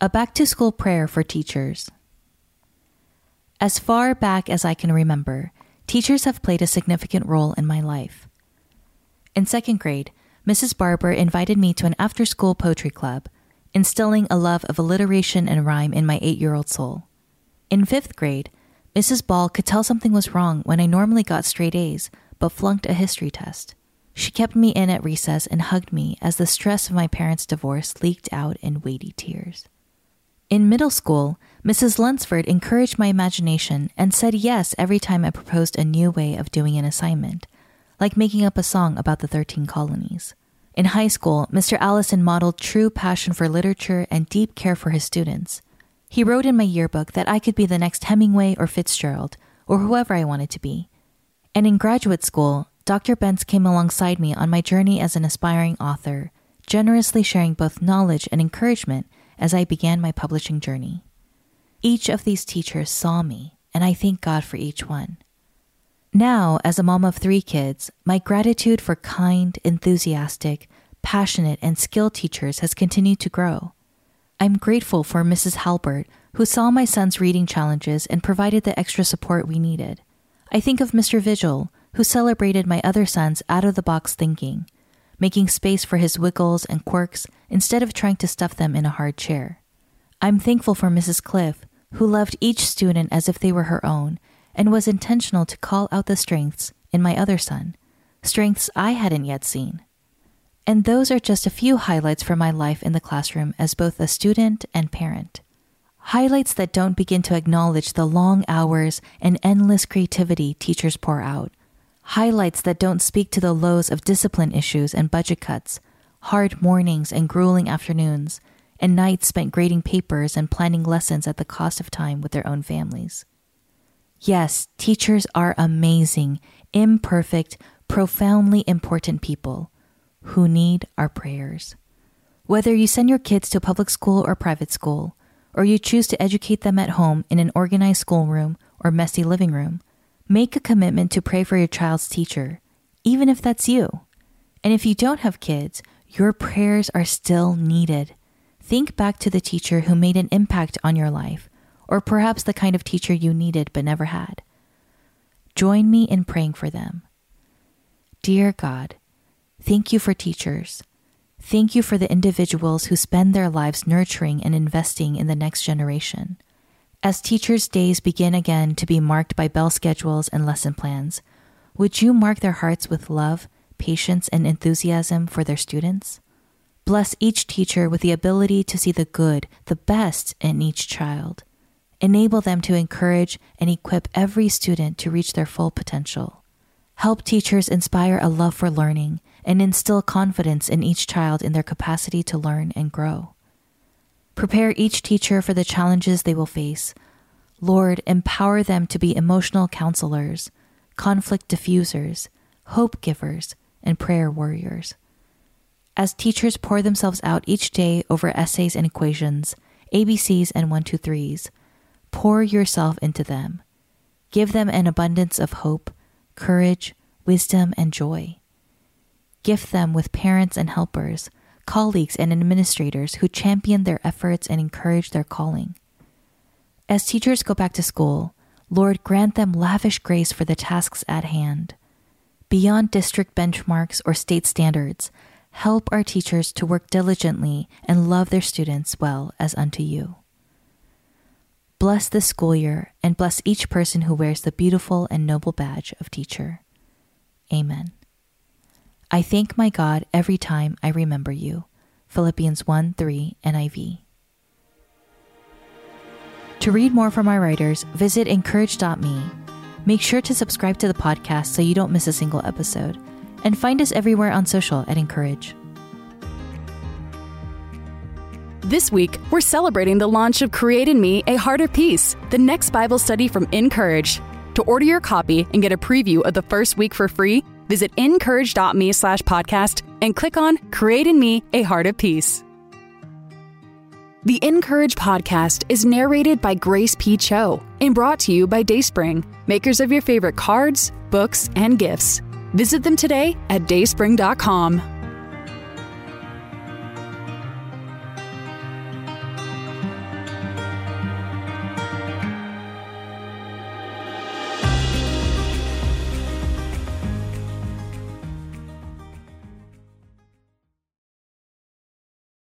a back to school prayer for teachers. As far back as I can remember, teachers have played a significant role in my life. In second grade, Mrs. Barber invited me to an after school poetry club, instilling a love of alliteration and rhyme in my eight year old soul. In fifth grade, Mrs. Ball could tell something was wrong when I normally got straight A's but flunked a history test. She kept me in at recess and hugged me as the stress of my parents' divorce leaked out in weighty tears. In middle school, Mrs. Lunsford encouraged my imagination and said yes every time I proposed a new way of doing an assignment, like making up a song about the 13 colonies. In high school, Mr. Allison modeled true passion for literature and deep care for his students. He wrote in my yearbook that I could be the next Hemingway or Fitzgerald, or whoever I wanted to be. And in graduate school, Dr. Bentz came alongside me on my journey as an aspiring author, generously sharing both knowledge and encouragement as I began my publishing journey. Each of these teachers saw me, and I thank God for each one. Now, as a mom of three kids, my gratitude for kind, enthusiastic, passionate, and skilled teachers has continued to grow. I'm grateful for Mrs. Halbert, who saw my son's reading challenges and provided the extra support we needed. I think of Mr. Vigil, who celebrated my other son's out of the box thinking making space for his wiggles and quirks instead of trying to stuff them in a hard chair. I'm thankful for Mrs. Cliff, who loved each student as if they were her own and was intentional to call out the strengths in my other son, strengths I hadn't yet seen. And those are just a few highlights from my life in the classroom as both a student and parent. Highlights that don't begin to acknowledge the long hours and endless creativity teachers pour out, highlights that don't speak to the lows of discipline issues and budget cuts, hard mornings and grueling afternoons, and nights spent grading papers and planning lessons at the cost of time with their own families. Yes, teachers are amazing, imperfect, profoundly important people who need our prayers. Whether you send your kids to public school or private school, or you choose to educate them at home in an organized schoolroom or messy living room, Make a commitment to pray for your child's teacher, even if that's you. And if you don't have kids, your prayers are still needed. Think back to the teacher who made an impact on your life, or perhaps the kind of teacher you needed but never had. Join me in praying for them. Dear God, thank you for teachers. Thank you for the individuals who spend their lives nurturing and investing in the next generation. As teachers' days begin again to be marked by bell schedules and lesson plans, would you mark their hearts with love, patience, and enthusiasm for their students? Bless each teacher with the ability to see the good, the best in each child. Enable them to encourage and equip every student to reach their full potential. Help teachers inspire a love for learning and instill confidence in each child in their capacity to learn and grow. Prepare each teacher for the challenges they will face. Lord, empower them to be emotional counselors, conflict diffusers, hope givers, and prayer warriors. As teachers pour themselves out each day over essays and equations, ABCs and 123s, pour yourself into them. Give them an abundance of hope, courage, wisdom, and joy. Gift them with parents and helpers colleagues, and administrators who champion their efforts and encourage their calling. As teachers go back to school, Lord, grant them lavish grace for the tasks at hand. Beyond district benchmarks or state standards, help our teachers to work diligently and love their students well as unto you. Bless this school year and bless each person who wears the beautiful and noble badge of teacher. Amen. I thank my God every time I remember you. Philippians 1 3 NIV. To read more from our writers, visit incourage.me. Make sure to subscribe to the podcast so you don't miss a single episode. And find us everywhere on social at (in)courage. This week, we're celebrating the launch of Create in Me a of Peace, the next Bible study from (in)courage. To order your copy and get a preview of the first week for free, visit incourage.me slash podcast and click on Create in Me a Heart of Peace. The (in)courage podcast is narrated by Grace P. Cho and brought to you by DaySpring, makers of your favorite cards, books, and gifts. Visit them today at dayspring.com.